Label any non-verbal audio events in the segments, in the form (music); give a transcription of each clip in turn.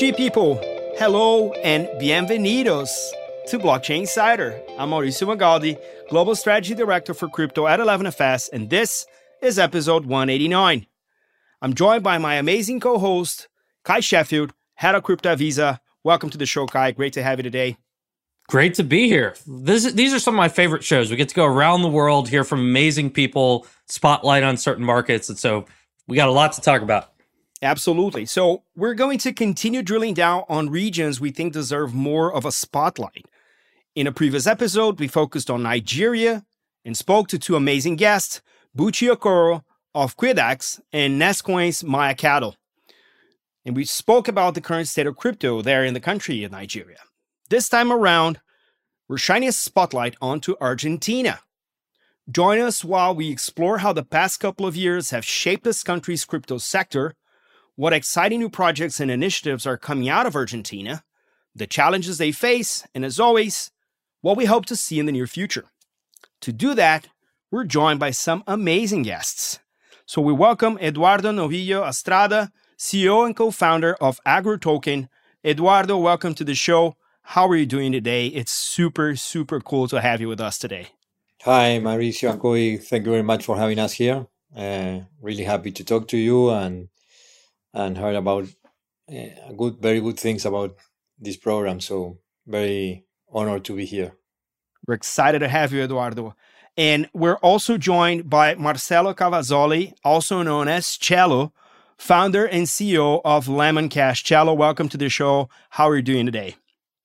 NFT people, hello and bienvenidos to Blockchain Insider. I'm Mauricio Magaldi, Global Strategy Director for Crypto at 11FS, and this is episode 189. I'm joined by my amazing co host, Cuy Sheffield, head of Crypto Visa. Welcome to the show, Cuy. Great to have you today. Great to be here. This, these are some of my favorite shows. We get to go around the world, hear from amazing people, spotlight on certain markets. And so we got a lot to talk about. Absolutely. So, we're going to continue drilling down on regions we think deserve more of a spotlight. In a previous episode, we focused on Nigeria and spoke to two amazing guests, Buchi Okoro of Quidax and Nestcoin's Maya Cattle. And we spoke about the current state of crypto there in the country of Nigeria. This time around, we're shining a spotlight onto Argentina. Join us while we explore how the past couple of years have shaped this country's crypto sector what exciting new projects and initiatives are coming out of Argentina, the challenges they face, and as always, what we hope to see in the near future. To do that, we're joined by some amazing guests. So we welcome Eduardo Novillo Astrada, CEO and co founder of AgroToken. Eduardo, welcome to the show. How are you doing today? It's super, super cool to have you with us today. Hi, Mauricio Thank you very much for having us here. Uh, really happy to talk to you and and heard about uh, good, very good things about this program. So very honored to be here. We're excited to have you, Eduardo. And we're also joined by Marcelo Cavazzoli, also known as Cello, founder and CEO of Lemon Cash. Cello, welcome to the show. How are you doing today?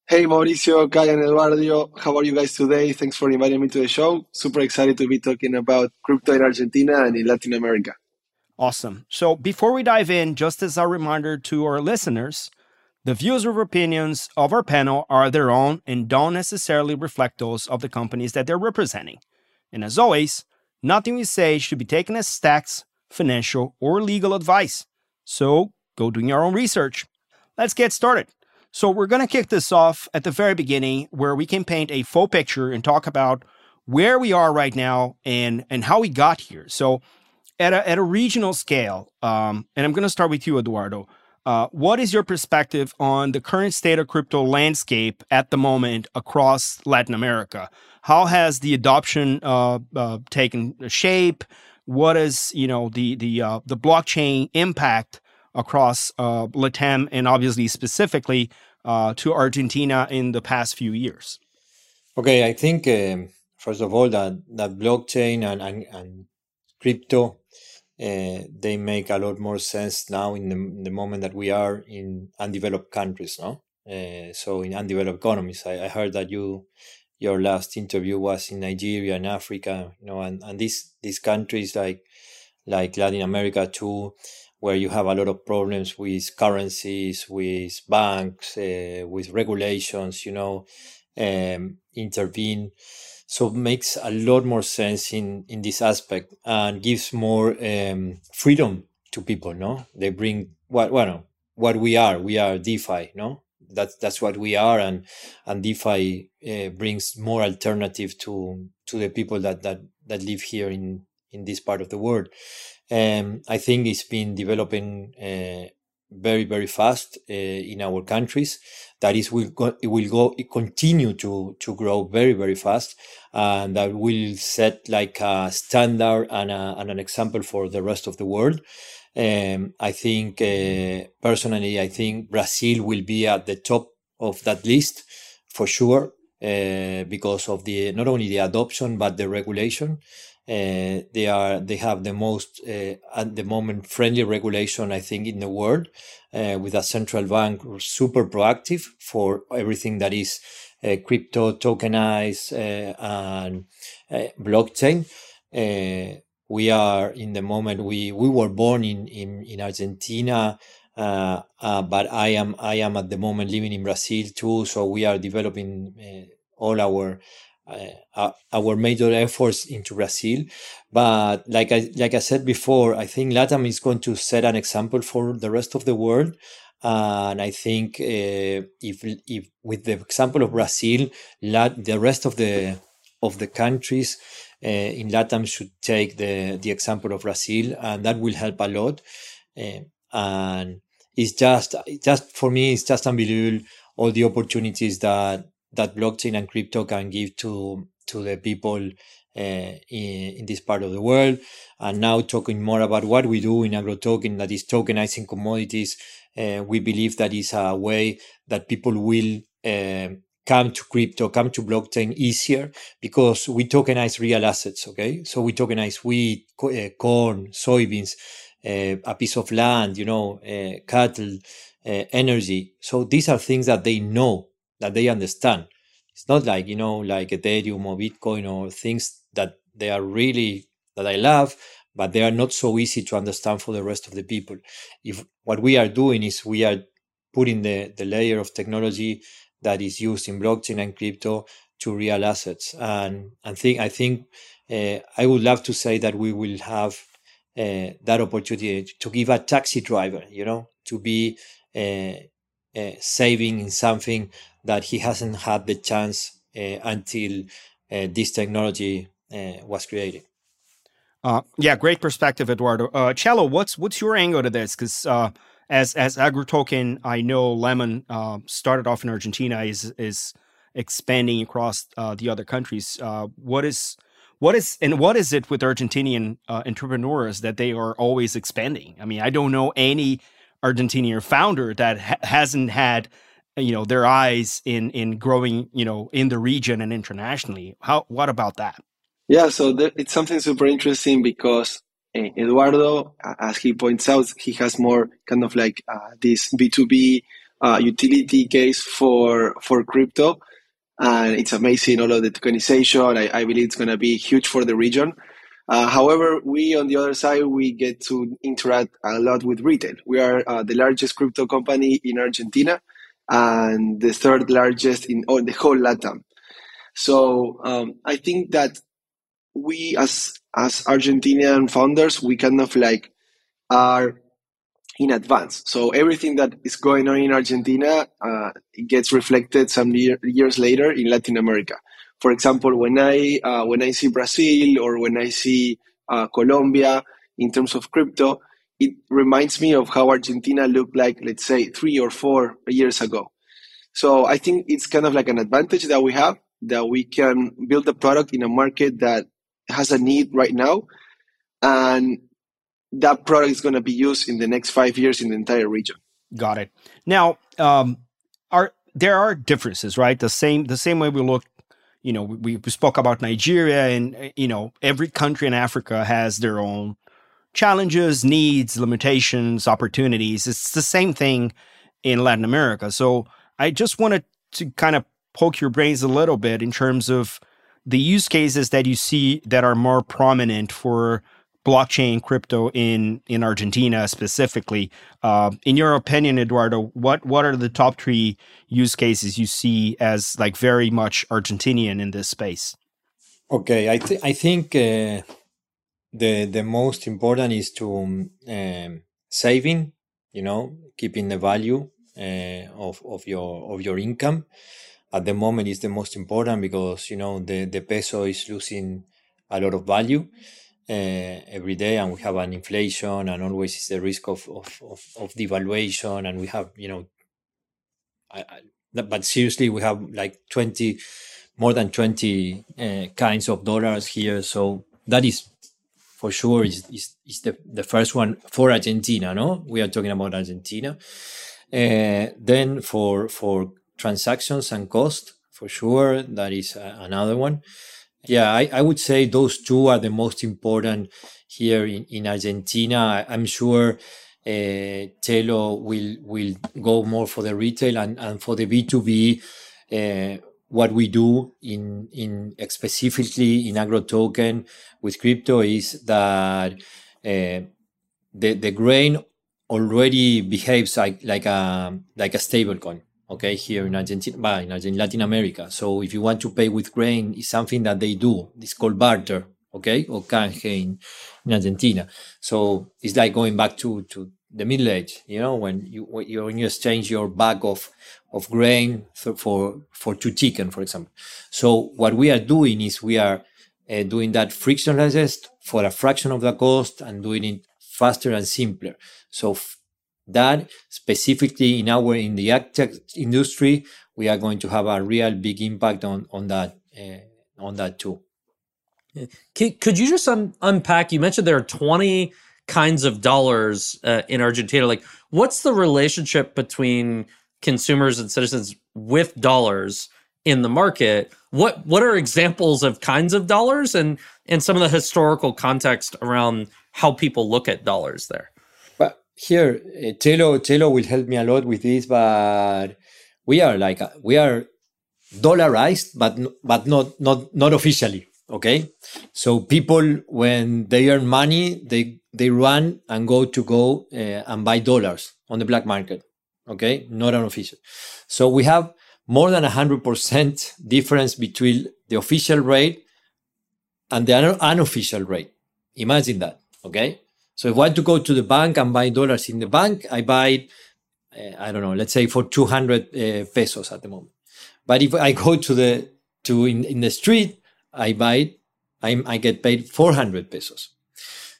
Hey, Mauricio, Cuy, and Eduardo. How are you guys today? Thanks for inviting me to the show. Super excited to be talking about crypto in Argentina and in Latin America. Awesome. So before we dive in, just as a reminder to our listeners, the views or opinions of our panel are their own and don't necessarily reflect those of the companies that they're representing. And as always, nothing we say should be taken as tax, financial, or legal advice. So go do your own research. Let's get started. So we're going to kick this off at the very beginning where we can paint a full picture and talk about where we are right now and and how we got here. So at a, at a regional scale, um, and I'm going to start with you, Eduardo. Uh, what is your perspective on the current state of crypto landscape at the moment across Latin America? How has the adoption uh, uh, taken shape? What is you know the the uh, the blockchain impact across uh, Latam and obviously specifically uh, to Argentina in the past few years? Okay, I think um, first of all that that blockchain and, and, and crypto uh, they make a lot more sense now in the, the moment that we are in undeveloped countries, no? Uh, so in undeveloped economies, I, I, heard that you your last interview was in Nigeria and Africa, you know, and, and these these countries like like Latin America too, where you have a lot of problems with currencies, with banks, uh, with regulations, you know, um, intervene so makes a lot more sense in in this aspect and gives more um, freedom to people no? They bring what well what we are we are defi no? That's that's what we are and and defi uh, brings more alternative to to the people that that that live here in in this part of the world. Um, i think it's been developing uh, very very fast uh, in our countries. That is will go, it will go it continue to to grow very very fast and that will set like a standard and, a, and an example for the rest of the world. Um, i think uh, personally i think brazil will be at the top of that list for sure uh, because of the not only the adoption but the regulation uh, they are they have the most uh, at the moment friendly regulation I think in the world uh, with a central bank super proactive for everything that is uh, crypto tokenized uh, and uh, blockchain. we are in the moment we we were born in in, in Argentina. but I am I am at the moment living in Brazil too, so we are developing all our uh, our major efforts into Brazil. But like I like I said before, I think LATAM is going to set an example for the rest of the world. and I think uh, if if with the example of Brazil, Lat- the rest of the of the countries uh, in LATAM should take the the example of Brazil, and that will help a lot. Uh, and it's just just for me it's just unbelievable all the opportunities that that blockchain and crypto can give to to the people uh, in, in, this part of the world. And now talking more about what we do in AgroToken, that is tokenizing commodities. Uh, we believe that is a way that people will uh, come to crypto, come to blockchain easier because we tokenize real assets. Okay, so we tokenize wheat, uh, corn, soybeans, uh, a piece of land, you know, uh, cattle, energy. So these are things that they know, that they understand. It's not like you know, like Ethereum or Bitcoin or things that they are really that I love, but they are not so easy to understand for the rest of the people. If what we are doing is we are putting the, the layer of technology that is used in blockchain and crypto to real assets. And I think I think uh, I would love to say that we will have uh, that opportunity to give a taxi driver, you know, to be uh, uh saving in something that he hasn't had the chance uh, until uh, this technology was created. yeah, great perspective, Eduardo. Uh, Cello, what's what's your angle to this? Because as as AgroToken, I know Lemon uh, started off in Argentina, is is expanding across uh, the other countries. Uh, what is what is and what is it with Argentinian uh, entrepreneurs that they are always expanding? I mean, I don't know any Argentinian founder that ha- hasn't had you know their eyes in in growing you know in the region and internationally. How what about that? Yeah, so there, it's something super interesting because Eh, Eduardo, as he points out, he has more kind of like uh, this B2B uh, utility case for for crypto. And it's amazing, all of the tokenization. I, I believe it's going to be huge for the region. Uh, however, we on the other side, we get to interact a lot with retail. We are uh, the largest crypto company in Argentina and the third largest in oh, the whole LATAM. So um, I think that we as as Argentinian founders, we kind of like are in advance. So everything that is going on in Argentina uh, gets reflected some year, years later in Latin America. For example, when I uh, when I see Brazil or when I see uh, Colombia in terms of crypto, it reminds me of how Argentina looked like, let's say, three or four years ago. So I think it's kind of like an advantage that we have that we can build a product in a market that has a need right now, and that product is going to be used in the next five years in the entire region. Got it. Now, um, are there are differences, right? The same the same way we look. You know, we, we spoke about Nigeria, and uh, you know, every country in Africa has their own challenges, needs, limitations, opportunities. It's the same thing in Latin America. So I just wanted to kind of poke your brains a little bit in terms of the use cases that you see that are more prominent for blockchain crypto in in Argentina specifically. Uh, in your opinion, Eduardo, what what are the top three use cases you see as like very much Argentinian in this space? Okay, I th- I think uh, the the most important is to um, saving. You know, keeping the value uh, of of your of your income at the moment is the most important because you know the, the peso is losing a lot of value uh, every day and we have an inflation and always is the risk of, of, of, of devaluation and we have you know I, I, but seriously we have like 20 more than 20 uh, kinds of dollars here so that is for sure is, is, is the, the first one for argentina no we are talking about argentina uh, then for for transactions and cost for sure. That is uh, another one. Yeah, I, I, would say those two are the most important here in, in Argentina. I, am sure uh, Cello will will go more for the retail and, and for the B2B. Uh, what we do in in specifically in AgroToken with crypto is that uh, the the grain already behaves like like a like a stable coin okay, here in Argentina, in, Argentina, Latin America. So if you want to pay with grain, it's something that they do. It's called barter, okay, or canje in, in Argentina. So it's like going back to, to the Middle Age, you know, when you when you exchange your bag of of grain for for two chicken, for example. So what we are doing is we are uh, doing that frictionless for a fraction of the cost and doing it faster and simpler. So that specifically in our in the tech industry, we are going to have a real big impact on on that uh, on that too. Could you just un- unpack? You mentioned there are 20 kinds of dollars uh, in Argentina. Like, what's the relationship between consumers and citizens with dollars in the market? What what are examples of kinds of dollars and and some of the historical context around how people look at dollars there? Here, uh, Telo Telo will help me a lot with this, but we are like we are dollarized, but but not not not officially. Okay, so people when they earn money, they they run and go to go uh, and buy dollars on the black market. Okay, not an official. So we have more than 100% difference between the official rate and the unofficial rate. Imagine that. Okay. So if I want to go to the bank and buy dollars in the bank, I buy, uh, I don't know, let's say for 200 uh, pesos at the moment. But if I go to the, to in, in the street, I buy, I, I get paid 400 pesos.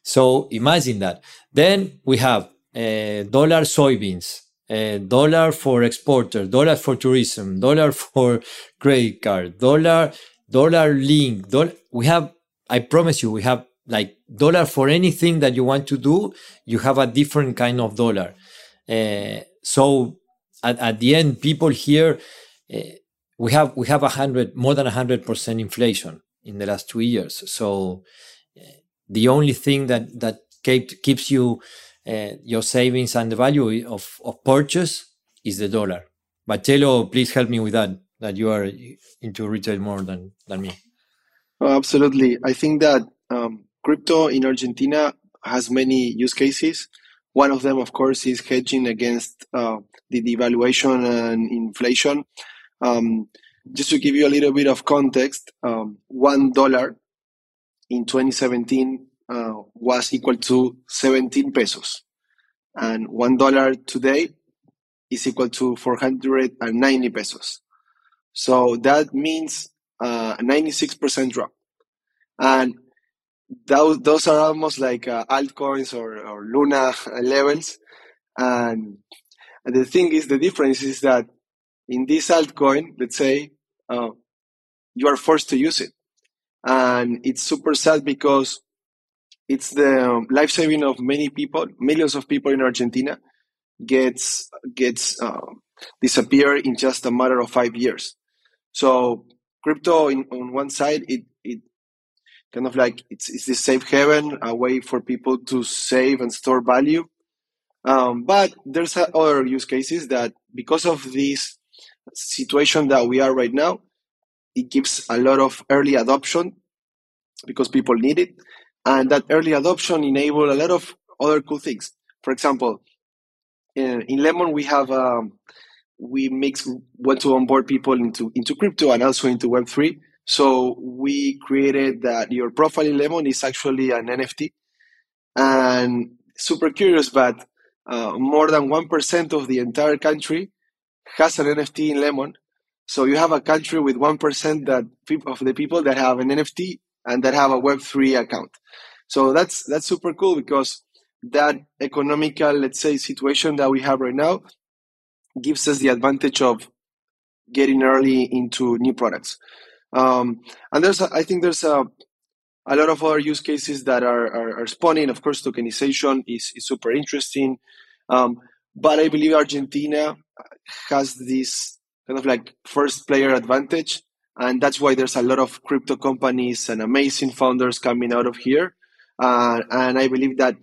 So imagine that. Then we have uh, dollar soybeans, uh, dollar for exporter, dollar for tourism, dollar for credit card, dollar, dollar link. Dollar. We have, I promise you, we have like dollar for anything that you want to do. You have a different kind of dollar. Uh, so at, at the end, people here, uh, we have we have a hundred more than a hundred percent inflation in the last two years. So the only thing that that keep, keeps you uh, your savings and the value of, of purchase is the dollar. Telo, please help me with that. That you are into retail more than than me. Oh, absolutely, I think that um, crypto in Argentina has many use cases. One of them, of course, is hedging against uh, the devaluation and inflation. Um, just to give you a little bit of context, um, one dollar in 2017 uh, was equal to 17 pesos. And one dollar today is equal to 490 pesos. So that means uh, a 96% drop. And those, those are almost like uh, altcoins or, or Luna levels. And, the thing is, the difference is that in this altcoin, let's say, uh, you are forced to use it and it's super sad because it's the life saving of many people, millions of people in Argentina gets gets uh, disappear in just a matter of five years. So crypto, in, on one side, it kind of like it's it's this safe haven, a way for people to save and store value. Um, but there's other use cases that because of this situation that we are right now, it gives a lot of early adoption because people need it. And that early adoption enable a lot of other cool things. For example, in, in Lemon, we have, um, we mix, want to onboard people into, into crypto and also into Web3. So we created that your profile in Lemon is actually an NFT. And super curious, but uh, more than 1% of the entire country has an NFT in Lemon. So you have a country with 1% that of the people that have an NFT and that have a Web3 account. So that's that's super cool because that economical, let's say, situation that we have right now gives us the advantage of getting early into new products. Um, and there's, I think there's a, a lot of other use cases that are, are, are spawning. Of course, tokenization is, is super interesting. Um, but I believe Argentina has this kind of like first player advantage. And that's why there's a lot of crypto companies and amazing founders coming out of here. Uh, and I believe that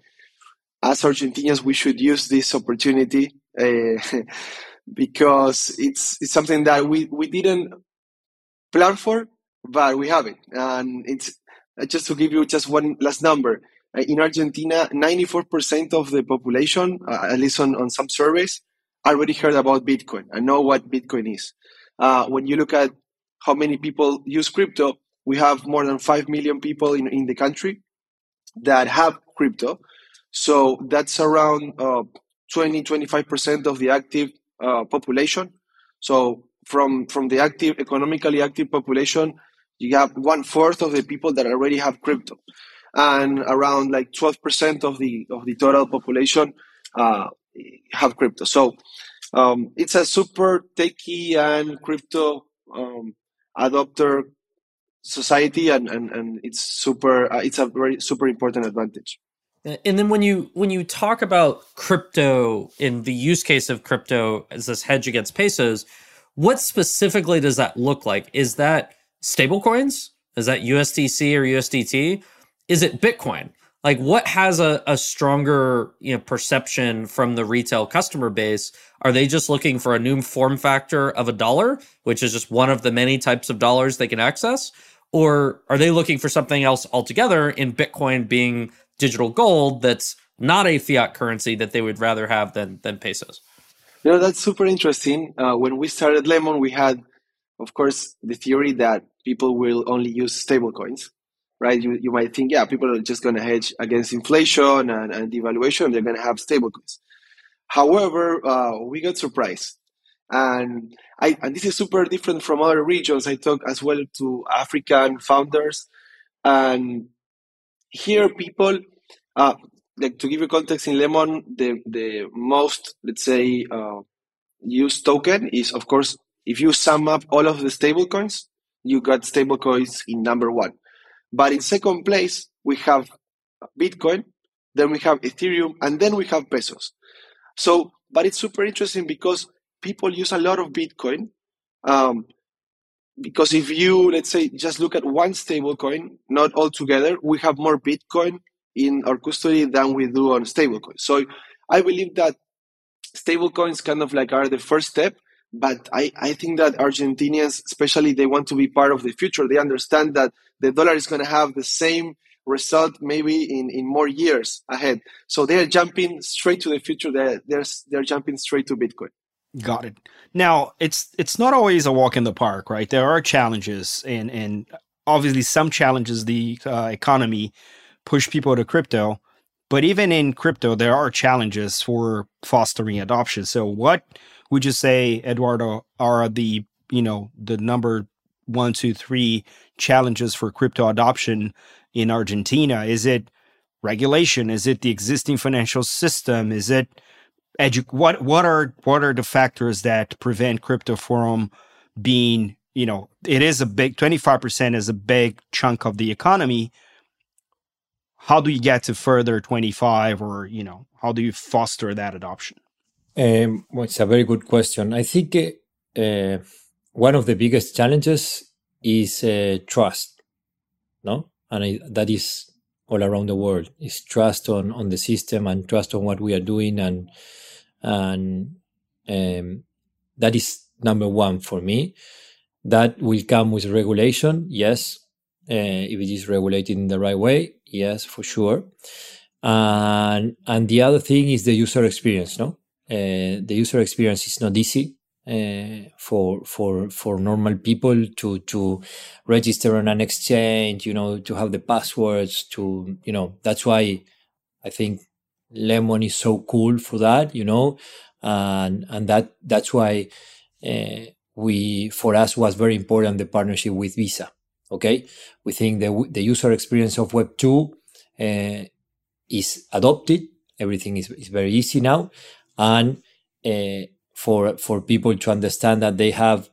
as Argentinians, we should use this opportunity uh, (laughs) because it's it's something that we, we didn't plan for, but we have it. And it's just to give you just one last number. Uh, in Argentina, 94% of the population, uh, at least on, on some surveys, already heard about Bitcoin and know what Bitcoin is. Uh, when you look at how many people use crypto, we have more than 5 million people in, in the country that have crypto. So that's around uh, 20, 25% of the active uh, population. So from, from the active, economically active population, you have one fourth of the people that already have crypto. And around like 12% of the, of the total population uh, have crypto. So um, it's a super techie and crypto um, adopter society, and, and, and it's super. Uh, it's a very super important advantage. And then when you when you talk about crypto in the use case of crypto as this hedge against pesos, what specifically does that look like? Is that stablecoins? Is that USDC or USDT? Is it Bitcoin? Like what has a, a stronger you know perception from the retail customer base? Are they just looking for a new form factor of a dollar, which is just one of the many types of dollars they can access? Or are they looking for something else altogether in Bitcoin being digital gold that's not a fiat currency that they would rather have than than pesos. You know, that's super interesting. Uh, when we started Lemon, we had, of course, the theory that people will only use stablecoins, right? You, you might think, yeah, people are just going to hedge against inflation and, and devaluation. They're going to have stablecoins. However, uh, we got surprised. And, I, and this is super different from other regions. I talk as well to African founders. And here people uh, like to give you context in Lemon, the the most let's say uh, used token is of course if you sum up all of the stable coins, you got stable coins in number one. But in second place, we have Bitcoin, then we have Ethereum, and then we have pesos. So, but it's super interesting because people use a lot of Bitcoin. Um, because if you let's say just look at one stable coin, not all together, we have more Bitcoin in our custody than we do on stablecoins. So I believe that stablecoins kind of like are the first step, but I, I think that Argentinians, especially, they want to be part of the future. They understand that the dollar is going to have the same result maybe in, in more years ahead. So they're jumping straight to the future. They're, they're, they're jumping straight to Bitcoin. Got it. Now it's it's not always a walk in the park, right? There are challenges, and and obviously some challenges the uh, economy push people to crypto. But even in crypto, there are challenges for fostering adoption. So, what would you say, Eduardo, are the you know the number one, two, three challenges for crypto adoption in Argentina? Is it regulation? Is it the existing financial system? Is it edu- what what are what are the factors that prevent crypto from being you know it is a big 25% is a big chunk of the economy how do you get to further 25 or you know how do you foster that adoption? Um, well, it's a very good question. I think uh, one of the biggest challenges is uh, trust no? And I, that is all around the world. Is trust on on the system and trust on what we are doing and and um, that is number one for me. That will come with regulation yes uh, if it is regulated in the right way yes, for sure. And and the other thing is the user experience. No, uh, the user experience is not easy uh, for for for normal people to to register on an exchange. You know, to have the passwords. To you know, that's why I think Lemon is so cool for that. You know, and and that that's why. Uh, we for us was very important the partnership with Visa Okay, we think the the user experience of Web two uh, is adopted. Everything is, is very easy now, and uh, for for people to understand that they have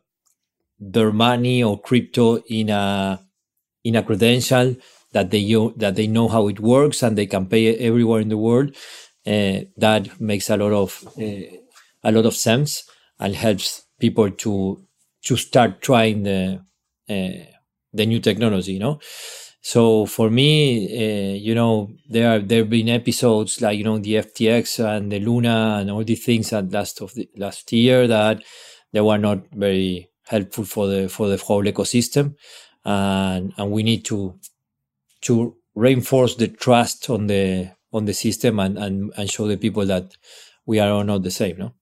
their money or crypto in a in a credential that they that they know how it works and they can pay everywhere in the world. Uh, that makes a lot of uh, a lot of sense and helps people to to start trying the uh, the new technology, you know. So for me, uh, you know, there are, there have been episodes like you know the FTX and the Luna and all these things at last of the last year that they were not very helpful for the for the whole ecosystem, and and we need to to reinforce the trust on the on the system and and, and show the people that we are all not the same, no.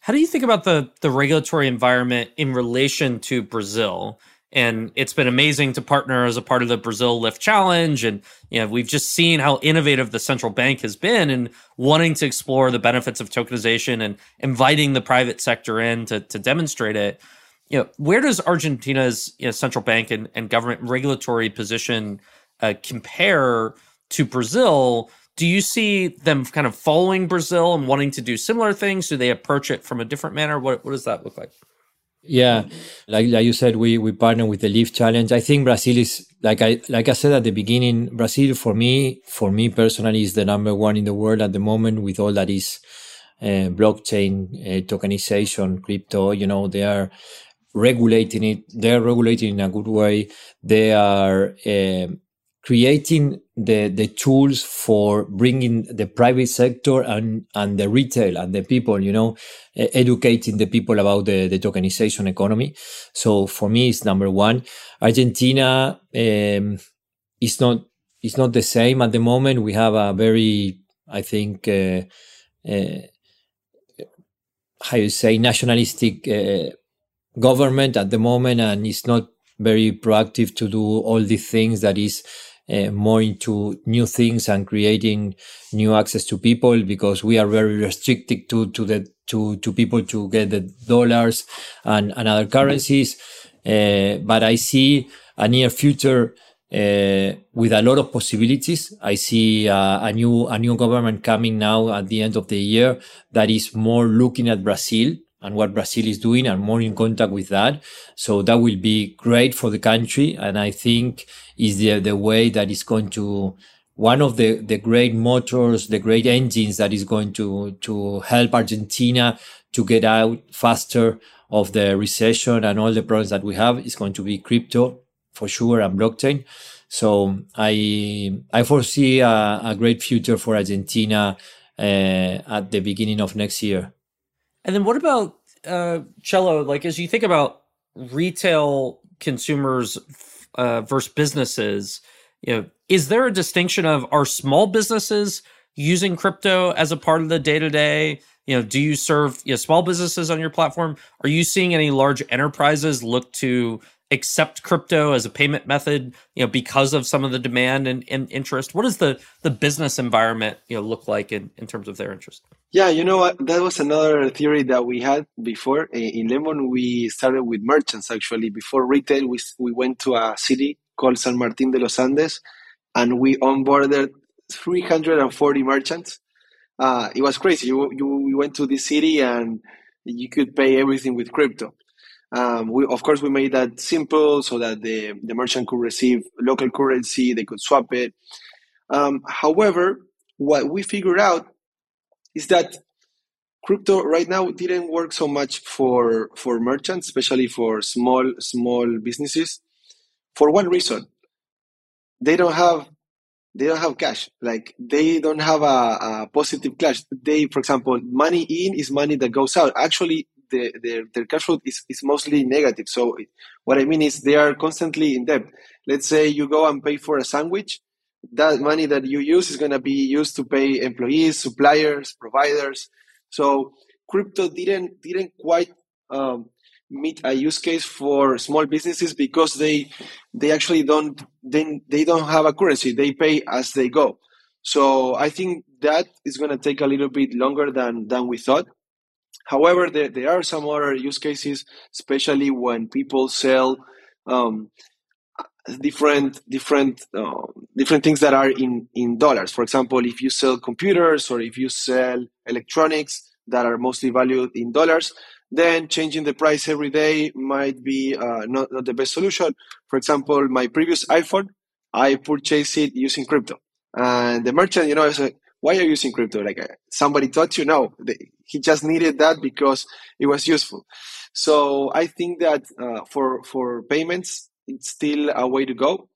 How do you think about the the regulatory environment in relation to Brazil? And it's been amazing to partner as a part of the Brazil Lift Challenge. And you know, we've just seen how innovative the central bank has been in wanting to explore the benefits of tokenization and inviting the private sector in to, to demonstrate it. You know, where does Argentina's you know, central bank and, and government regulatory position uh, compare to Brazil do you see them kind of following Brazil and wanting to do similar things? Do they approach it from a different manner? What what does that look like? Yeah, like like you said, we we partner with the Leaf Challenge. I think Brazil is like I like I said at the beginning. Brazil for me, for me personally, is the number one in the world at the moment with all that is uh, blockchain uh, tokenization, crypto. You know, they are regulating it. They are regulating in a good way. They are uh, creating the the tools for bringing the private sector and and the retail and the people you know educating the people about the, the tokenization economy. So for me it's number one. Argentina um, is not it's not the same at the moment. We have a very i think uh, uh, how you say nationalistic uh, government at the moment and it's not very proactive to do all the things that is uh, more into new things and creating new access to people because we are very restricted to to the to to people to get the dollars and, and other currencies. Uh, but I see a near future uh, with a lot of possibilities. I see uh, a new a new government coming now at the end of the year that is more looking at Brazil and what Brazil is doing and more in contact with that. So that will be great for the country. And I think is the, the way that is going to, one of the, the great motors, the great engines that is going to, to help Argentina to get out faster of the recession and all the problems that we have is going to be crypto for sure and blockchain. So I, I foresee a, a great future for Argentina uh, at the beginning of next year. And then what about uh, Cello? Like as you think about retail consumers uh, versus businesses, you know, is there a distinction of are small businesses using crypto as a part of the day to day? You know, do you serve you know, small businesses on your platform? Are you seeing any large enterprises look to accept crypto as a payment method you know because of some of the demand and, and interest what does the the business environment you know look like in, in terms of their interest yeah you know what? That was another theory that we had before. In lemon we started with merchants actually. Before retail we, we went to a city called san martin de los andes and we onboarded 340 merchants. Uh, it was crazy. You, you we went to this city and you could pay everything with crypto. Um, we, of course, we made that simple so that the, the merchant could receive local currency, they could swap it. Um, however, what we figured out is that crypto right now didn't work so much for for merchants, especially for small small businesses, for one reason: they don't have they don't have cash. Like they don't have a, a positive cash. They, for example, money in is money that goes out. Actually, the, their, their cash flow is, is mostly negative. So what I mean is they are constantly in debt. Let's say you go and pay for a sandwich. That money that you use is going to be used to pay employees, suppliers, providers. So crypto didn't didn't quite um, meet a use case for small businesses because they they actually don't they, they don't have a currency. They pay as they go. So I think that is going to take a little bit longer than than we thought. However, there, there are some other use cases, especially when people sell um, different different uh, different things that are in in dollars. For example, if you sell computers or if you sell electronics that are mostly valued in dollars, then changing the price every day might be uh, not, not the best solution. For example, my previous iPhone, I purchased it using crypto, and the merchant, you know, is like, why are you using crypto? Like uh, somebody taught you? No, he just needed that because it was useful. So I think that uh, for for payments, it's still a way to go.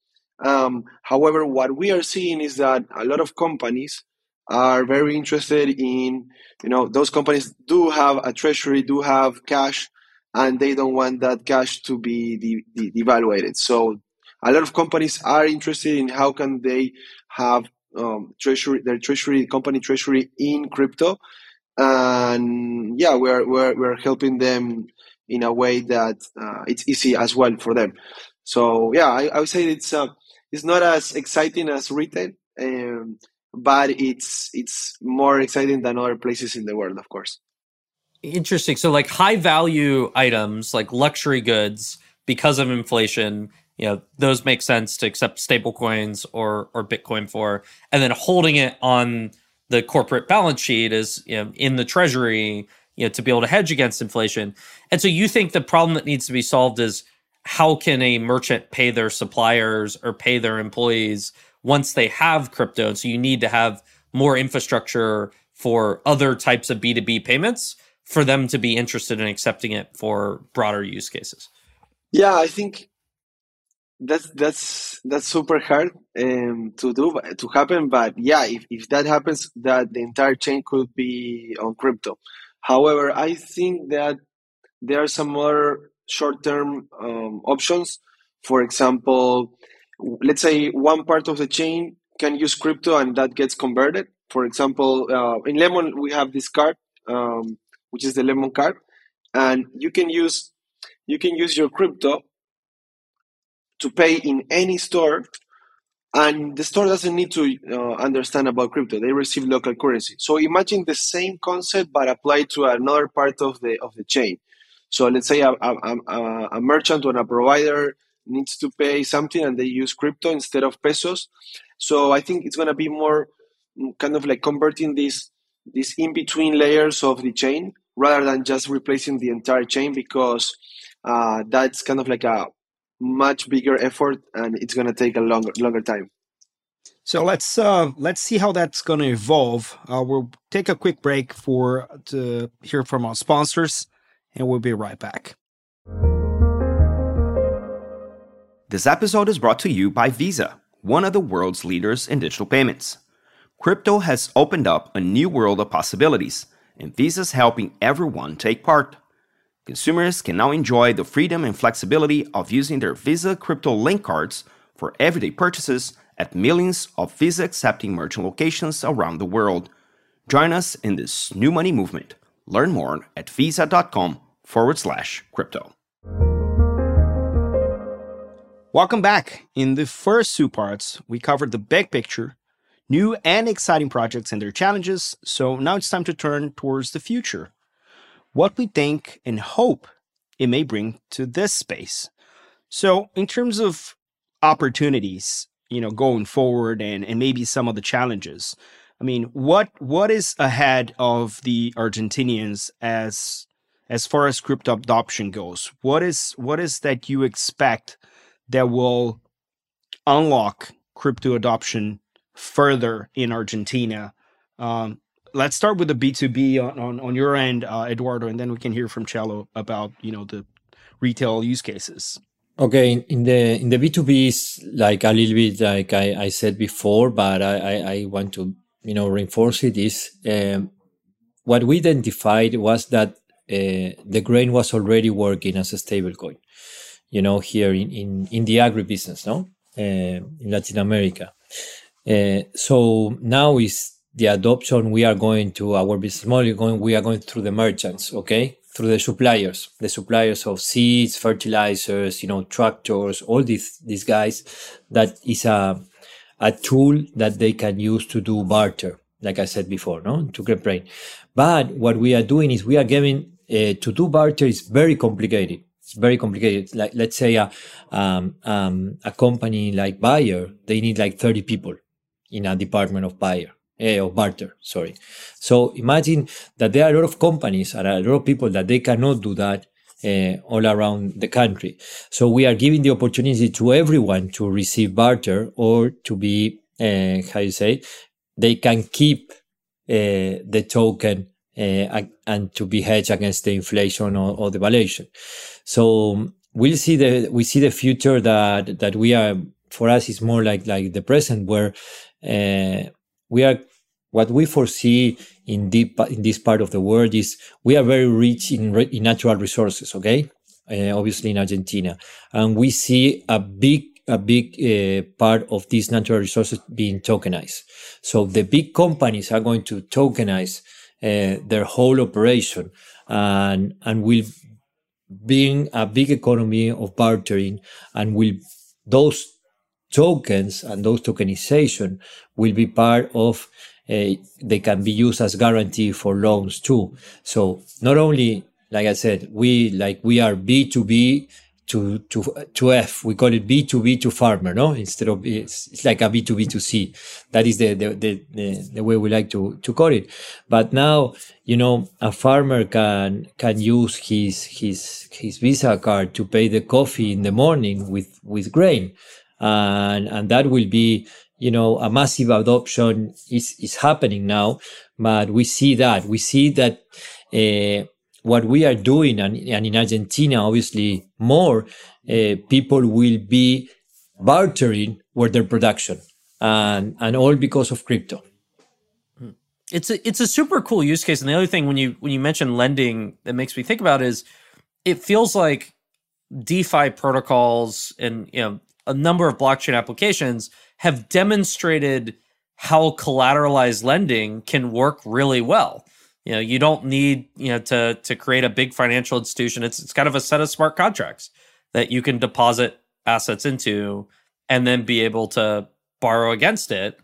Um, however, what we are seeing is that a lot of companies are very interested in, you know, those companies do have a treasury, do have cash, and they don't want that cash to be de- de- devaluated. So a lot of companies are interested in how can they have um, treasury, their treasury, company treasury in crypto. And yeah, we're, we're, we're helping them in a way that uh, it's easy as well for them. So yeah, I, I would say it's, uh, it's not as exciting as retail, um, but it's, it's more exciting than other places in the world, of course. Interesting. So like high value items like luxury goods because of inflation you know those make sense to accept stablecoins or or Bitcoin for, and then holding it on the corporate balance sheet is you know in the treasury you know to be able to hedge against inflation. And so you think the problem that needs to be solved is how can a merchant pay their suppliers or pay their employees once they have crypto? So you need to have more infrastructure for other types of B2B payments for them to be interested in accepting it for broader use cases. Yeah, I think that's that's that's super hard um, to do to happen. But yeah, if, if that happens, that the entire chain could be on crypto. However, I think that there are some other short-term um, options. For example, let's say one part of the chain can use crypto and that gets converted. For example, uh, in Lemon we have this card, um, which is the Lemon card, and you can use you can use your crypto to pay in any store and the store doesn't need to uh, understand about crypto they receive local currency so imagine the same concept but applied to another part of the of the chain so let's say a, a, a, a merchant or a provider needs to pay something and they use crypto instead of pesos. So i think it's going to be more kind of like converting these these in between layers of the chain rather than just replacing the entire chain because uh, that's kind of like a much bigger effort and it's going to take a longer longer time. So let's uh, let's see how that's going to evolve. Uh, we'll take a quick break for to hear from our sponsors and we'll be right back this episode is brought to you by visa one of the world's leaders in digital payments crypto has opened up a new world of possibilities and visa's helping everyone take part Consumers can now enjoy the freedom and flexibility of using their Visa crypto link cards for everyday purchases at millions of Visa accepting merchant locations around the world. Join us in this new money movement. Learn more at visa.com forward slash crypto. Welcome back. In the first two parts, we covered the big picture, new and exciting projects and their challenges. So now it's time to turn towards the future what we think and hope it may bring to this space. So, in terms of opportunities, you know, going forward and, and maybe some of the challenges, I mean, what what is ahead of the Argentinians as as far as crypto adoption goes? What is what is that you expect that will unlock crypto adoption further in Argentina? Um, let's start with the B2B on, on, your end, uh, Eduardo, and then we can hear from Cello about, you know, the retail use cases. Okay, in the in the B two B is like a little bit like I, I said before, but I, I, I want to you know reinforce it is um, what we identified was that uh, the grain was already working as a stablecoin, you know, here in in, in the agribusiness, no, uh, in Latin America. Uh, so now is the adoption we are going to our business model going we are going through the merchants okay through the suppliers the suppliers of seeds fertilizers you know tractors all these these guys that is a a tool that they can use to do barter like i said before no to get brain. But what we are doing is we are giving uh, to do barter is very complicated. It's very complicated. Like let's say a um, um, a company like Bayer they need like 30 people in a department of Bayer uh, or barter, sorry. So imagine that there are a lot of companies and a lot of people that they cannot do that all around the country. So we are giving the opportunity to everyone to receive barter or to be, uh, how you say, they can keep uh, the token uh, and to be hedged against the inflation or, or the valuation. So we'll see the we see the future that that we are for us is more like like the present where uh, we are what we foresee in deep in this part of the world is we are very rich in, in natural resources okay? Uh, obviously in argentina. And we see a big a big uh, part of these natural resources being tokenized. So the big companies are going to tokenize uh, their whole operation and and will bring a big economy of bartering and will those tokens and those tokenization will be part of Uh, they can be used as guarantee for loans too. So not only, like I said, we like we are B2B to to to F. We call it B to B to farmer, no? Instead of it's, it's like a B to B to C. That is the the, the the the way we like to to call it. But now you know a farmer can can use his his his Visa card to pay the coffee in the morning with with grain, and and that will be you know a massive adoption is is happening now. But we see that we see that. Uh, what we are doing, and, and in Argentina, obviously more, uh, people will be bartering with their production, and and all because of crypto. It's a it's a super cool use case. And the other thing when you when you mention lending that makes me think about is it feels like DeFi protocols and you know a number of blockchain applications have demonstrated how collateralized lending can work really well. You know you don't need you know to to create a big financial institution. It's it's kind of a set of smart contracts that you can deposit assets into and then be able to borrow against it.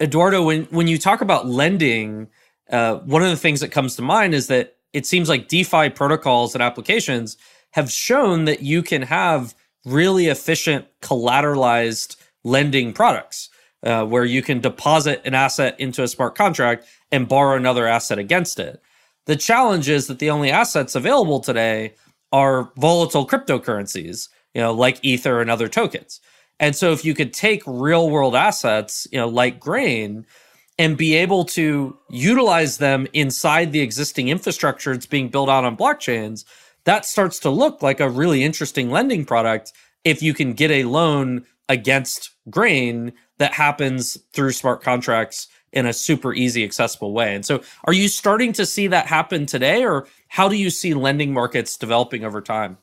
Eduardo when when you talk about lending uh, one of the things that comes to mind is that it seems like defi protocols and applications have shown that you can have really efficient collateralized lending products uh, where you can deposit an asset into a smart contract and borrow another asset against it. The challenge is that the only assets available today are volatile cryptocurrencies, you know, like Ether and other tokens. And so if you could take real world assets, you know, like grain and be able to utilize them inside the existing infrastructure that's being built out on blockchains, that starts to look like a really interesting lending product if you can get a loan against grain that happens through smart contracts in a super easy, accessible way. And so, are you starting to see that happen today, or how do you see lending markets developing over time?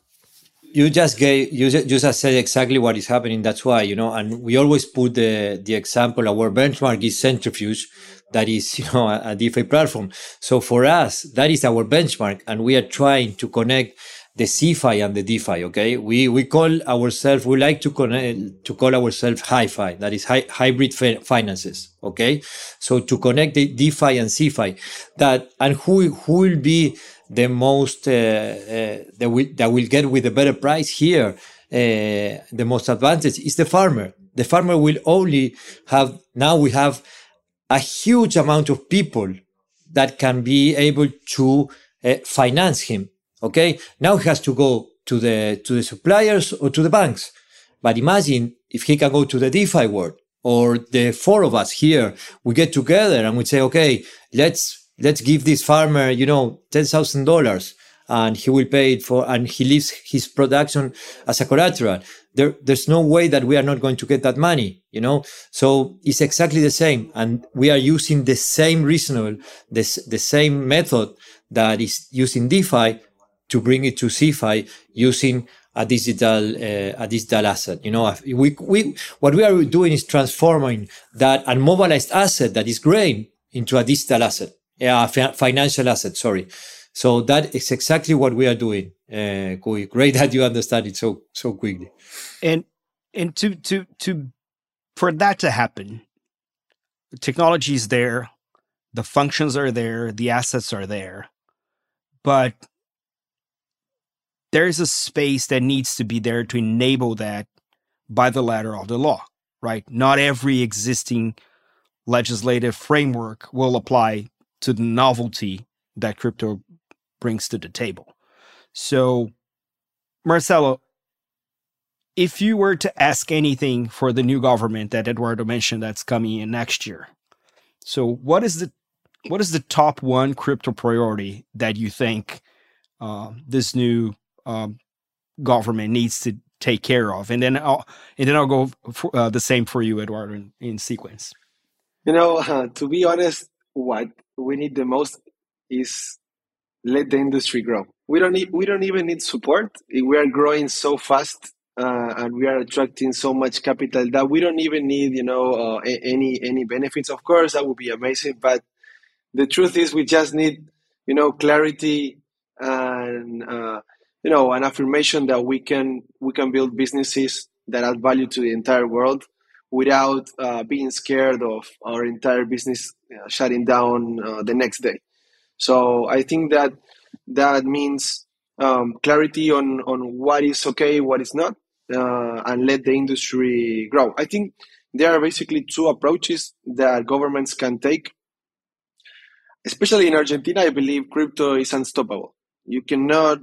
You just gave you just said exactly what is happening. That's why you know, and we always put the the example. Our benchmark is Centrifuge, that is you know a, a DeFi platform. So for us, that is our benchmark, and we are trying to connect the CeFi and the DeFi. Okay, we we call ourselves we like to connect to call ourselves HiFi. That is hi, hybrid finances. Okay, so to connect the DeFi and CeFi, that and who who will be the most uh, uh, that will that will get with a better price here. Uh, the most advantage is the farmer. The farmer will only have now we have a huge amount of people that can be able to uh, finance him Okay. Now he has to go to the, to the suppliers or to the banks. But imagine if he can go to the DeFi world or the four of us here, we get together and we say, okay, let's, let's give this farmer, you know, $10,000 and he will pay it for, and he leaves his production as a collateral. There, there's no way that we are not going to get that money, you know? So it's exactly the same. And we are using the same reasonable, the, the same method that is used in DeFi to bring it to CeFi using a digital uh, a digital asset. You know, we we what we are doing is transforming that unmobilized asset that is grain into a digital asset, a financial asset. Sorry. So that is exactly what we are doing. Uh, Great (laughs) that you understand it so so quickly. And and to to to for that to happen, the technology is there, the functions are there, the assets are there, but there's a space that needs to be there to enable that by the letter of the law, right? Not every existing legislative framework will apply to the novelty that crypto brings to the table. So, Marcelo, if you were to ask anything for the new government that Eduardo mentioned that's coming in next year, so what is the what is the top one crypto priority that you think uh, this new um, government needs to take care of, and then I'll and then I'll go for, uh, the same for you, Eduardo, in, in sequence. You know, uh, (laughs) to be honest, what we need the most is let the industry grow. We don't need we don't even need support. We are growing so fast uh, and we are attracting so much capital that we don't even need you know uh, any any benefits. Of course, that would be amazing, but the truth is we just need you know clarity and uh, you know an affirmation that we can we can build businesses that add value to the entire world without uh, being scared of our entire business uh, shutting down uh, the next day so i think that that means um, clarity on on what is okay, what is not, uh, and let the industry grow. I think there are basically two approaches that governments can take. Especially in Argentina, I believe crypto is unstoppable. You cannot.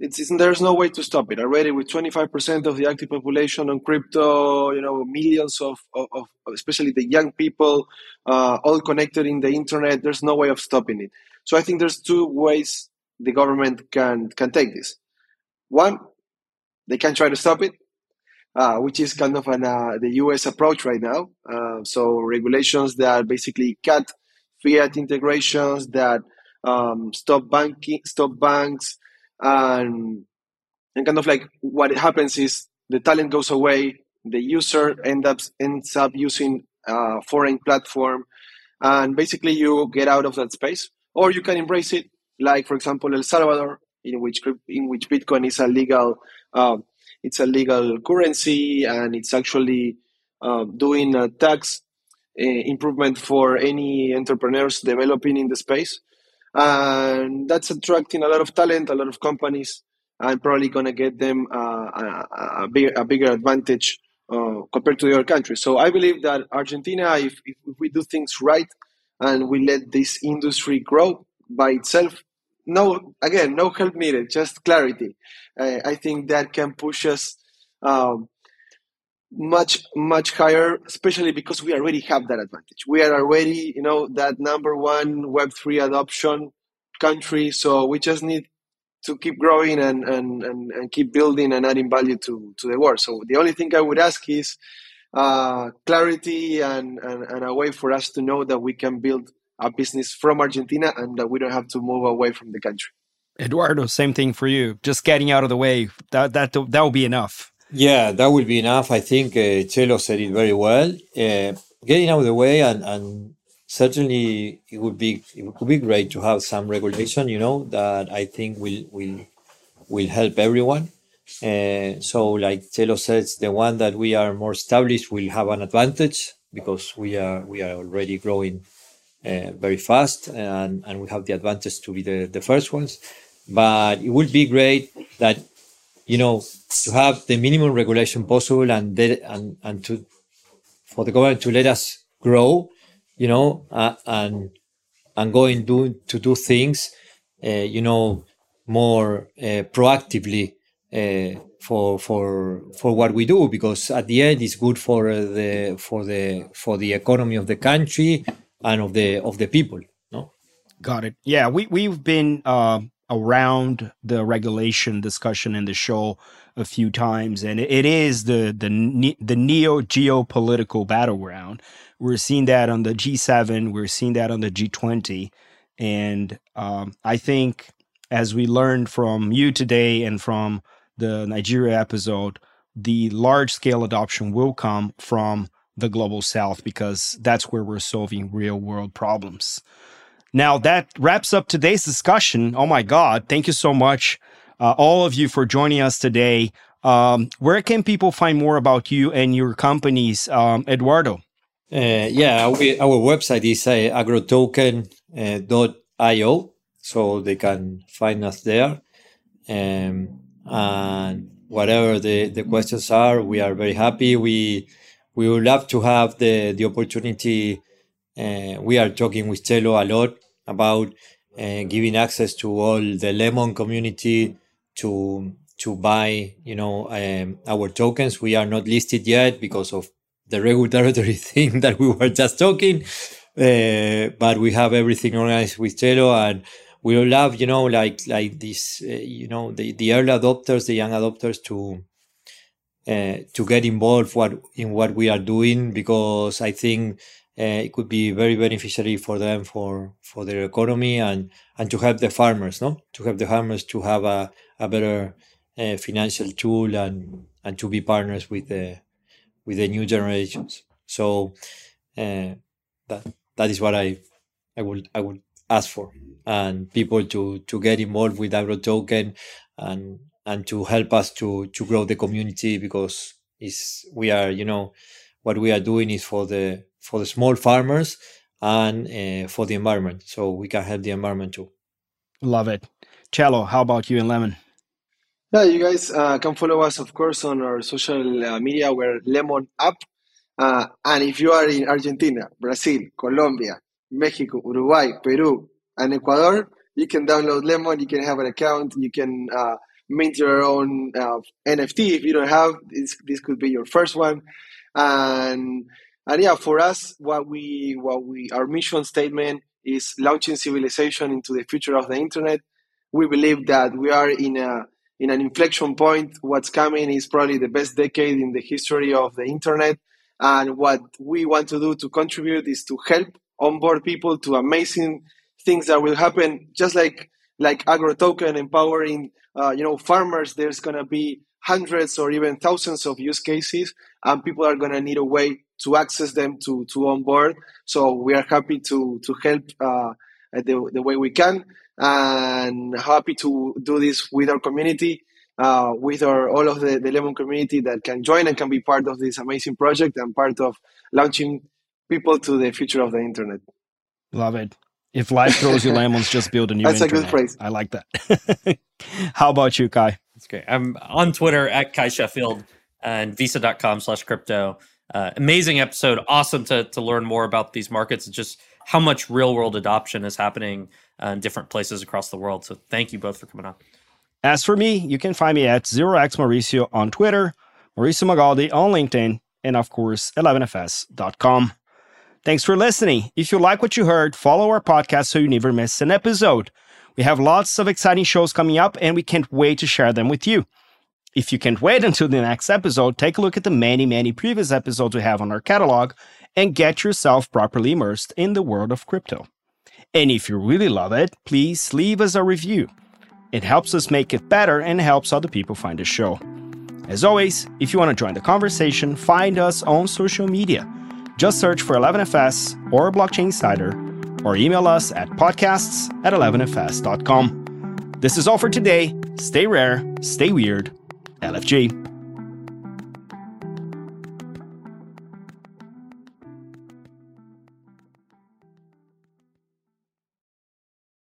There's no way to stop it. Already with 25% of the active population on crypto you know millions of, of, of especially the young people uh, all connected in the internet there's no way of stopping it. So i think there's two ways the government can can take this. One they can try to stop it uh, which is kind of an, uh, the us approach right now. Uh, so regulations that basically cut fiat integrations that um, stop banking stop banks and and kind of like what happens is the talent goes away the user end up ends up using a foreign platform and basically you get out of that space. Or you can embrace it like for example el salvador in which in which bitcoin is a legal uh, it's a legal currency and it's actually uh, doing a tax uh, improvement for any entrepreneurs developing in the space and that's attracting a lot of talent, a lot of companies, and probably going to get them uh, a, a, a, bigger advantage uh, compared to the other countries. So I believe that Argentina, if, if we do things right and we let this industry grow by itself, no, again, no help needed, just clarity. Uh, I think that can push us um, much much higher especially because we already have that advantage. We are already you know that number one web3 adoption country so we just need to keep growing and, and, and, and keep building and adding value to, to the world. So the only thing i would ask is uh, clarity and, and, and a way for us to know that we can build a business from argentina and that we don't have to move away from the country. Eduardo same thing for you. Just getting out of the way that that that will be enough yeah, that will be enough. I think uh, Chelo said it very well. Uh, getting out of the way, and, and certainly it would be it would be great to have some regulation. You know that I think will will will help everyone. Uh, so, like Chelo says, the one that we are more established will have an advantage because we are we are already growing uh, very fast, and, and we have the advantage to be the, the first ones. But it would be great that you know, to have the minimum regulation possible and and and to for the government to let us grow, you know, uh, and and going do to do things, uh, you know, more uh, proactively uh, for for for what we do because at the end it's good for the for the for the economy of the country and of the of the people. No, got it. Yeah, we we've been. Uh around the regulation discussion in the show a few times, and it is the the the neo geopolitical battleground. We're seeing that on the G7. We're seeing that on the G20, and um, I think as we learned from you today and from the Nigeria episode, the large scale adoption will come from the global south because that's where we're solving real world problems. Now, that wraps up today's discussion. Oh my God. Thank you so much, uh, all of you, for joining us today. Um, where can people find more about you and your companies, um, Eduardo? Uh, yeah, we, our website is uh, agrotoken.io, uh, so they can find us there. Um, and whatever the, the questions are, we are very happy. We we would love to have the the opportunity uh, we are talking with Chelo a lot about uh, giving access to all the Lemon community to to buy, you know, um, our tokens. We are not listed yet because of the regulatory (laughs) thing that we were just talking, uh, but we have everything organized with Chelo, and we love, you know, like like this, uh, you know, the the early adopters, the young adopters to. Uh, to get involved what in what we are doing because I think uh, it could be very beneficiary for them for for their economy and and to help the farmers no? To help the farmers to have a, a better uh, financial tool and and to be partners with the with the new generations. So uh, that that is what i i would i would ask for. And people to to get involved with Agrotoken and and to help us to to grow the community because is we are you know what we are doing is for the for the small farmers and uh, for the environment. So we can help the environment too. Love it. Chelo, how about you and Lemon? Yeah, you guys uh, can follow us, of course, on our social uh, media. We're Lemon Up. Uh, and if you are in Argentina, Brazil, Colombia, Mexico, Uruguay, Peru, and Ecuador, you can download Lemon. You can have an account. You can uh, mint your own uh, NFT. If you don't have, this, this could be your first one. And and yeah, for us, what we what we our mission statement is launching civilization into the future of the internet. We believe that we are in a in an inflection point. What's coming is probably the best decade in the history of the internet. And what we want to do to contribute is to help onboard people to amazing things that will happen, just like like Agrotoken empowering uh, you know farmers. There's gonna be hundreds or even thousands of use cases, and people are gonna need a way to access them to to onboard. So we are happy to to help uh, the the way we can, and happy to do this with our community uh, with our all of the, the Lemon community that can join and can be part of this amazing project and part of launching people to the future of the internet. Love it. If life throws you lemons, just build a new (laughs) That's internet. a good phrase. I like that. (laughs) How about you, Cuy? That's great. I'm on Twitter at Cuy Sheffield and visa.com slash crypto. Uh, amazing episode. Awesome to, to learn more about these markets and just how much real world adoption is happening uh, in different places across the world. So thank you both for coming on. As for me, you can find me at 0x Mauricio on Twitter, Mauricio Magaldi on LinkedIn, and of course, 11fs.com. Thanks for listening. If you like what you heard, follow our podcast so you never miss an episode. We have lots of exciting shows coming up, and we can't wait to share them with you. If you can't wait until the next episode, take a look at the many, many previous episodes we have on our catalog and get yourself properly immersed in the world of crypto. And if you really love it, please leave us a review. It helps us make it better and helps other people find the show. As always, if you want to join the conversation, find us on social media. Just search for 11FS or Blockchain Insider or email us at podcasts at 11fs.com. This is all for today. Stay rare, stay weird. LFG.